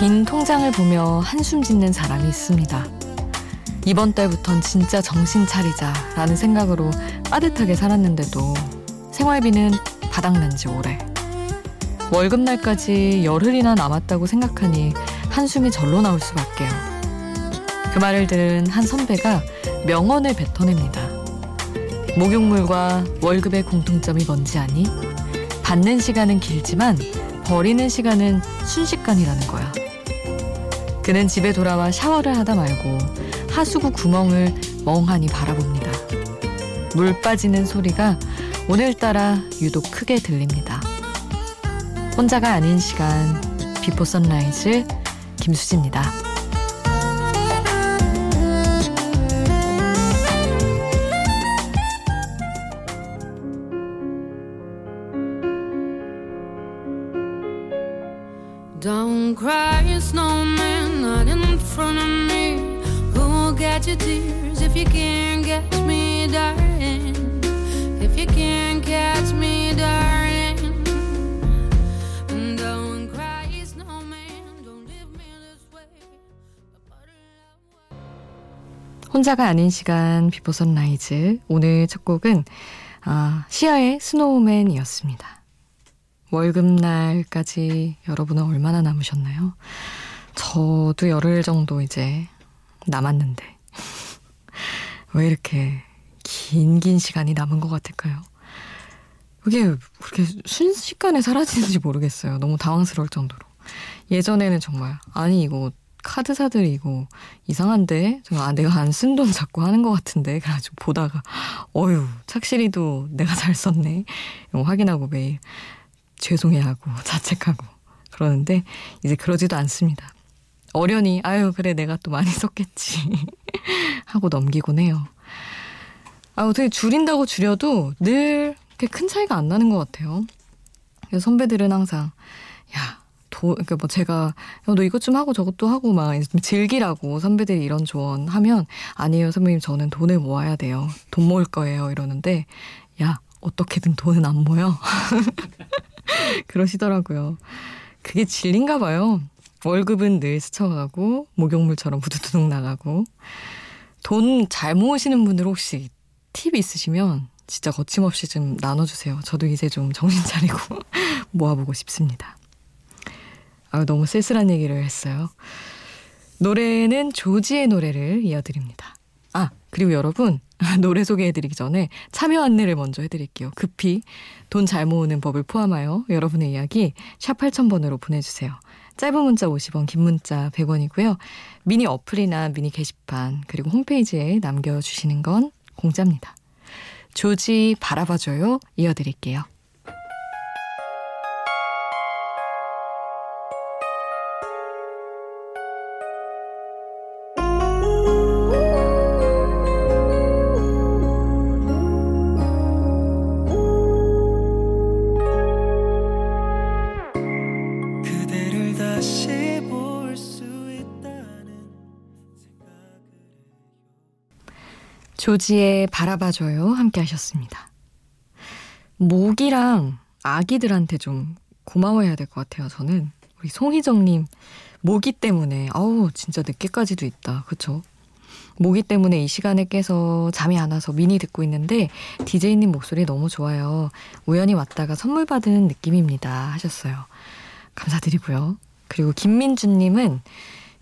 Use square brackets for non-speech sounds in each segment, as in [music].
빈 통장을 보며 한숨 짓는 사람이 있습니다. 이번 달부턴 진짜 정신 차리자 라는 생각으로 빠듯하게 살았는데도 생활비는 바닥난 지 오래. 월급날까지 열흘이나 남았다고 생각하니 한숨이 절로 나올 수밖에요. 그 말을 들은 한 선배가 명언을 뱉어냅니다. 목욕물과 월급의 공통점이 뭔지 아니? 받는 시간은 길지만 버리는 시간은 순식간이라는 거야. 그는 집에 돌아와 샤워를 하다 말고 하수구 구멍을 멍하니 바라봅니다. 물 빠지는 소리가 오늘따라 유독 크게 들립니다. 혼자가 아닌 시간 Before Sunrise 김수지입니다. Don't cry, snowman, not in front of me. Who'll get your tears if you can't catch me, darling? If you can't catch me, darling. Don't cry, snowman, don't leave me this way. 혼자가 아닌 시간 비포 선라이즈 오늘 첫 곡은 아, 시아의 스노우맨이었습니다. 월급날까지 여러분은 얼마나 남으셨나요? 저도 열흘 정도 이제 남았는데. [laughs] 왜 이렇게 긴, 긴 시간이 남은 것 같을까요? 그게 그렇게 순식간에 사라지는지 모르겠어요. 너무 당황스러울 정도로. 예전에는 정말, 아니, 이거 카드사들 이거 이상한데? 아, 내가 안 쓴 돈 자꾸 하는 것 같은데? 그래가지고 보다가, 어휴, 착실히도 내가 잘 썼네. 이거 확인하고 매일. 죄송해하고 [laughs] 자책하고 그러는데 이제 그러지도 않습니다. 어련히 아유 그래 내가 또 많이 썼겠지 [laughs] 하고 넘기곤 해요. 아 어떻게 줄인다고 줄여도 늘 그렇게 큰 차이가 안 나는 것 같아요. 그래서 선배들은 항상 야 도, 그러니까 뭐 제가 야, 너 이것 좀 하고 저것도 하고 막 즐기라고 선배들이 이런 조언하면 아니에요 선배님 저는 돈을 모아야 돼요. 돈 모을 거예요 이러는데 야 어떻게든 돈은 안 모여. [laughs] [laughs] 그러시더라고요. 그게 진린가 봐요. 월급은 늘 스쳐가고 목욕물처럼 부두두둑 나가고 돈 잘 모으시는 분들 혹시 팁 있으시면 진짜 거침없이 좀 나눠주세요. 저도 이제 좀 정신 차리고 [laughs] 모아보고 싶습니다. 아 너무 쓸쓸한 얘기를 했어요. 노래는 조지의 노래를 이어드립니다. 아 그리고 여러분 [laughs] 노래 소개해드리기 전에 참여 안내를 먼저 해드릴게요. 급히 돈 잘 모으는 법을 포함하여 여러분의 이야기 샵 8000번으로 보내주세요. 짧은 문자 50원, 긴 문자 100원이고요. 미니 어플이나 미니 게시판 그리고 홈페이지에 남겨주시는 건 공짜입니다. 조지 바라봐줘요 이어드릴게요. 조지의 바라봐줘요 함께 하셨습니다. 모기랑 아기들한테 좀 고마워해야 될 것 같아요. 저는 우리 송희정님 모기 때문에 아우 진짜 늦게까지도 있다. 그쵸? 모기 때문에 이 시간에 깨서 잠이 안 와서 미니 듣고 있는데 디제이님 목소리 너무 좋아요. 우연히 왔다가 선물 받은 느낌입니다. 하셨어요. 감사드리고요. 그리고 김민주님은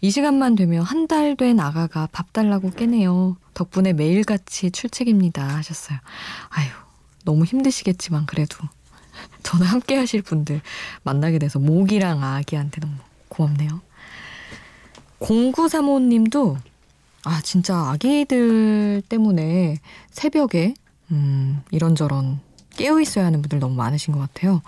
이 시간만 되면 한 달 된 아가가 밥 달라고 깨네요. 덕분에 매일같이 출첵입니다. 하셨어요. 아유, 너무 힘드시겠지만 그래도 저는 함께 하실 분들 만나게 돼서 모기랑 아기한테 너무 고맙네요. 0935님도 아, 진짜 아기들 때문에 새벽에 음, 이런저런 깨어 있어야 하는 분들 너무 많으신 것 같아요.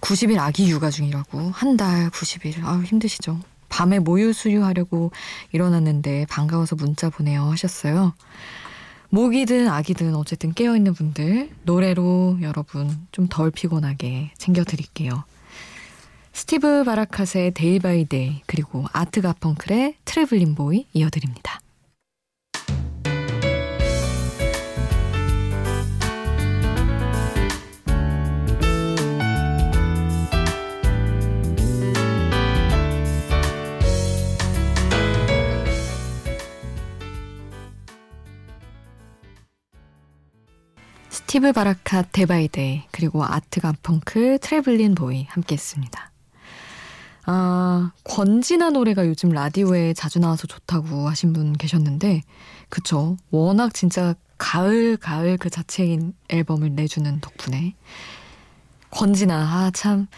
90일 아기 육아 중이라고 한 달 90일 아유 힘드시죠. 밤에 모유 수유하려고 일어났는데 반가워서 문자 보내요 하셨어요. 모기든 아기든 어쨌든 깨어있는 분들 노래로 여러분 좀 덜 피곤하게 챙겨드릴게요. 스티브 바라캇의 Day by Day 그리고 아트 가펑클의 Traveling Boy 이어드립니다. 스티브 바라캇 Day by Day 그리고 아트 가펑클 Traveling Boy 함께 했습니다. 아, 권진아 노래가 요즘 라디오에 자주 나와서 좋다고 하신 분 계셨는데 그쵸. 워낙 진짜 가을 가을 그 자체인 앨범을 내주는 덕분에 권진아 아 참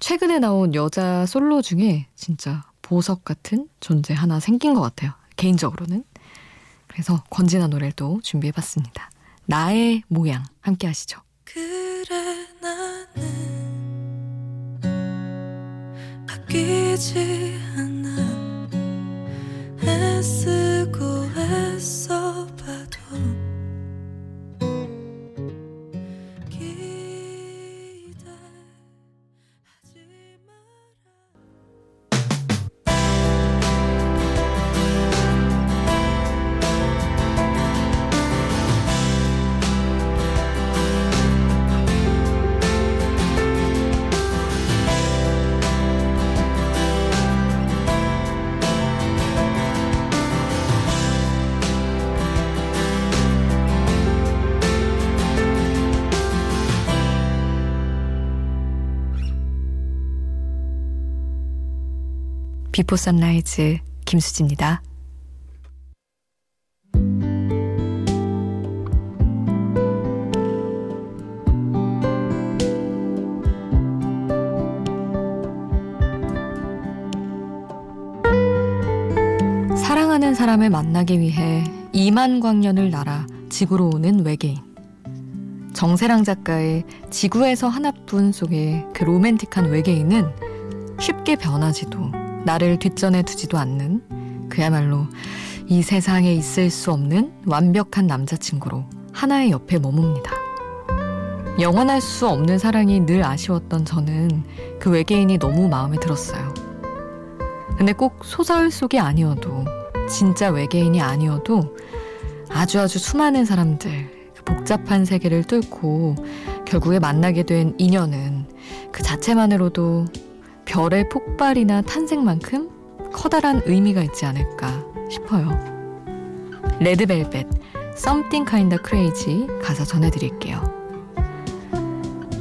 최근에 나온 여자 솔로 중에 진짜 보석 같은 존재 하나 생긴 것 같아요. 개인적으로는. 그래서 권진아 노래를 또 준비해봤습니다. 나의 모양 함께 하시죠. 그래 나는 바뀌지 않아 애쓰 Before Sunrise 김수지입니다. 사랑하는 사람을 만나기 위해 2만 광년을 날아 지구로 오는 외계인. 정세랑 작가의 지구에서 한아뿐 속의 그 로맨틱한 외계인은 쉽게 변하지도 나를 뒷전에 두지도 않는 그야말로 이 세상에 있을 수 없는 완벽한 남자친구로 하나의 옆에 머뭅니다. 영원할 수 없는 사랑이 늘 아쉬웠던 저는 그 외계인이 너무 마음에 들었어요. 근데 꼭 소설 속이 아니어도 진짜 외계인이 아니어도 아주 아주 수많은 사람들 그 복잡한 세계를 뚫고 결국에 만나게 된 인연은 그 자체만으로도 별의 폭발이나 탄생만큼 커다란 의미가 있지 않을까 싶어요. 레드벨벳, Something Kinda Crazy 가사 전해드릴게요.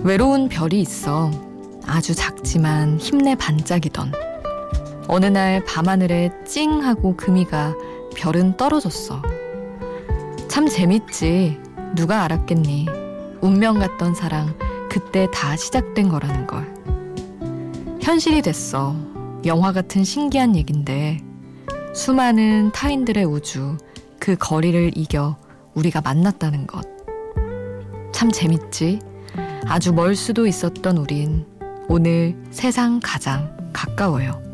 외로운 별이 있어 아주 작지만 힘내 반짝이던 어느 날 밤하늘에 찡 하고 금이가 별은 떨어졌어. 참 재밌지. 누가 알았겠니. 운명 같던 사랑 그때 다 시작된 거라는 걸. 현실이 됐어. 영화 같은 신기한 얘긴데 수많은 타인들의 우주 그 거리를 이겨 우리가 만났다는 것. 참 재밌지? 아주 멀 수도 있었던 우린 오늘 세상 가장 가까워요.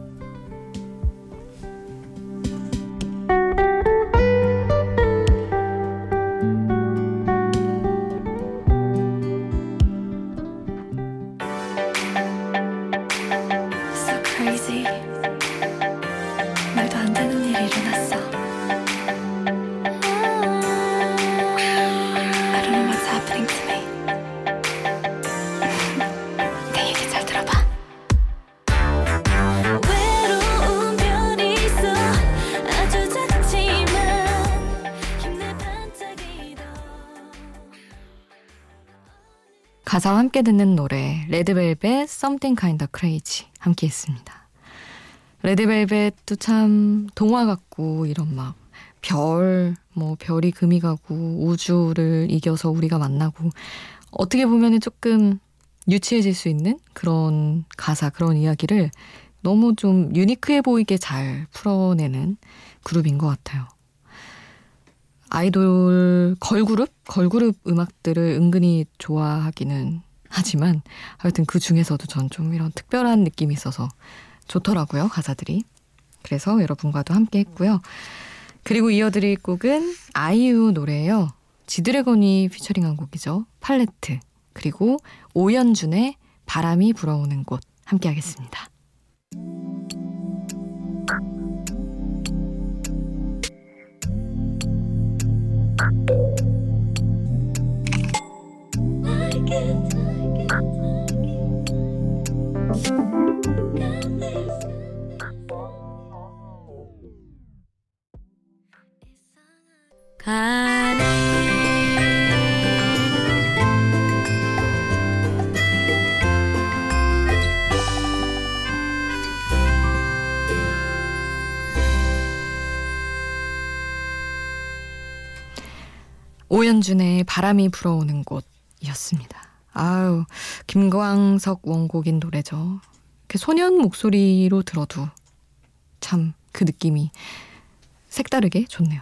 가사와 함께 듣는 노래 레드벨벳 Something Kinda Crazy. 함께 했습니다. 레드벨벳도 참 동화 같고 이런 막 별, 뭐 별이 금이 가고 우주를 이겨서 우리가 만나고 어떻게 보면 조금 유치해질 수 있는 그런 가사, 그런 이야기를 너무 좀 유니크해 보이게 잘 풀어내는 그룹인 것 같아요. 아이돌 걸그룹? 걸그룹 음악들을 은근히 좋아하기는 하지만 하여튼 그 중에서도 전 좀 이런 특별한 느낌이 있어서 좋더라고요, 가사들이. 그래서 여러분과도 함께 했고요. 그리고 이어드릴 곡은 아이유 노래예요. 지드래곤이 피처링한 곡이죠. 팔레트. 그리고 오연준의 바람이 불어오는 곳 함께 하겠습니다. 오연준의 바람이 불어오는 곳이었습니다. 아우, 김광석 원곡인 노래죠. 그 소년 목소리로 들어도 참 그 느낌이 색다르게 좋네요.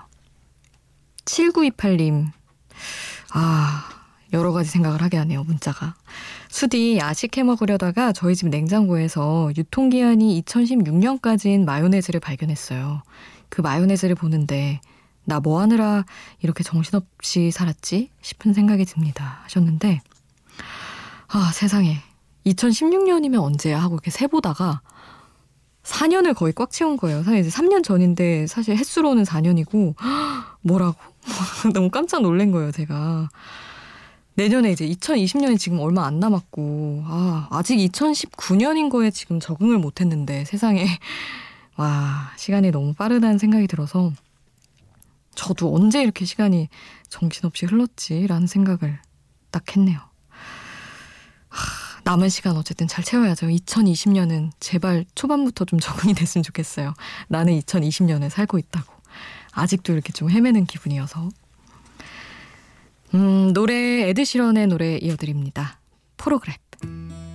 7928님, 아, 여러 가지 생각을 하게 하네요, 문자가. 수디 야식 해 먹으려다가 저희 집 냉장고에서 유통기한이 2016년까지인 마요네즈를 발견했어요. 그 마요네즈를 보는데 나 뭐 하느라 이렇게 정신없이 살았지? 싶은 생각이 듭니다. 하셨는데, 아, 세상에. 2016년이면 언제야? 하고 이렇게 세보다가 4년을 거의 꽉 채운 거예요. 사실 이제 3년 전인데 사실 횟수로는 4년이고, [gasps] 뭐라고? [laughs] 너무 깜짝 놀란 거예요, 제가. 내년에 이제 2020년이 지금 얼마 안 남았고, 아, 아직 2019년인 거에 지금 적응을 못 했는데, 세상에. [laughs] 와, 시간이 너무 빠르다는 생각이 들어서, 저도 언제 이렇게 시간이 정신없이 흘렀지라는 생각을 딱 했네요. 하, 남은 시간 어쨌든 잘 채워야죠. 2020년은 제발 초반부터 좀 적응이 됐으면 좋겠어요. 나는 2020년을 살고 있다고. 아직도 이렇게 좀 헤매는 기분이어서. 음, 노래 에드시런의 노래 이어드립니다. 포로그랩.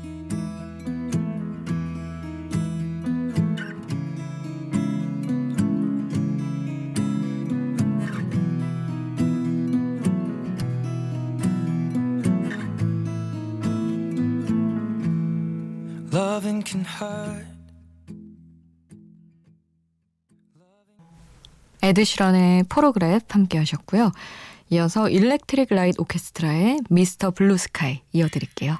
에드 시런의 Photograph 함께 하셨고요. 이어서 일렉트릭 라이트 오케스트라의 Mr. Blue Sky 이어드릴게요.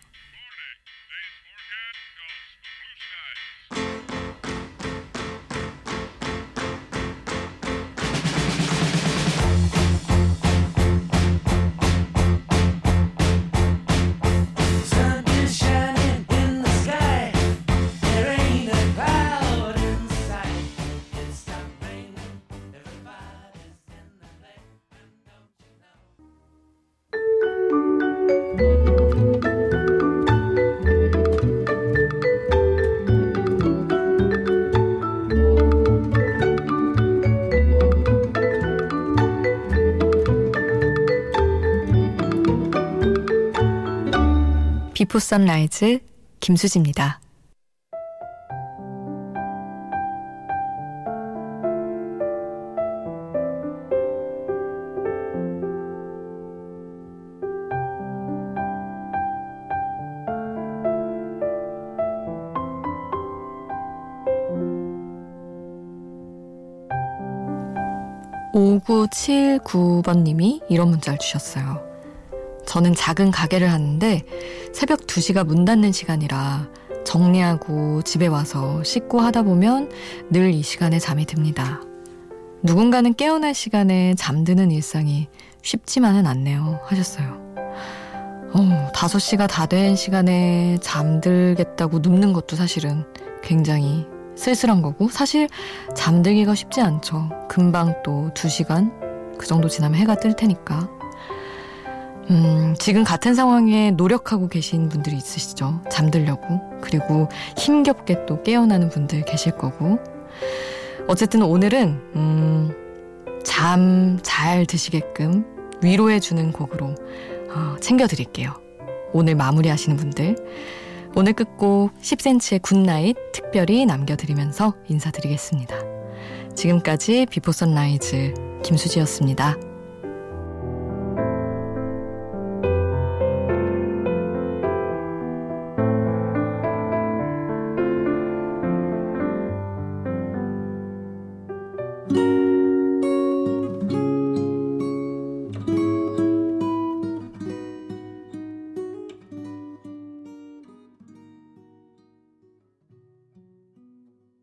비포 선라이즈 김수지입니다. 오구칠구번님이 이런 문자를 주셨어요. 저는 작은 가게를 하는데 새벽 2시가 문 닫는 시간이라 정리하고 집에 와서 씻고 하다 보면 늘 이 시간에 잠이 듭니다. 누군가는 깨어날 시간에 잠드는 일상이 쉽지만은 않네요. 하셨어요. 어, 5시가 다 된 시간에 잠들겠다고 눕는 것도 사실은 굉장히 쓸쓸한 거고, 사실 잠들기가 쉽지 않죠. 금방 또 2시간? 그 정도 지나면 해가 뜰 테니까. 음, 지금 같은 상황에 노력하고 계신 분들이 있으시죠. 잠들려고. 그리고 힘겹게 또 깨어나는 분들 계실 거고. 어쨌든 오늘은, 음, 잠 잘 드시게끔 위로해주는 곡으로 어, 챙겨드릴게요. 오늘 마무리 하시는 분들. 오늘 끝곡 10cm의 Good Night 특별히 남겨드리면서 인사드리겠습니다. 지금까지 비포 선라이즈 김수지였습니다.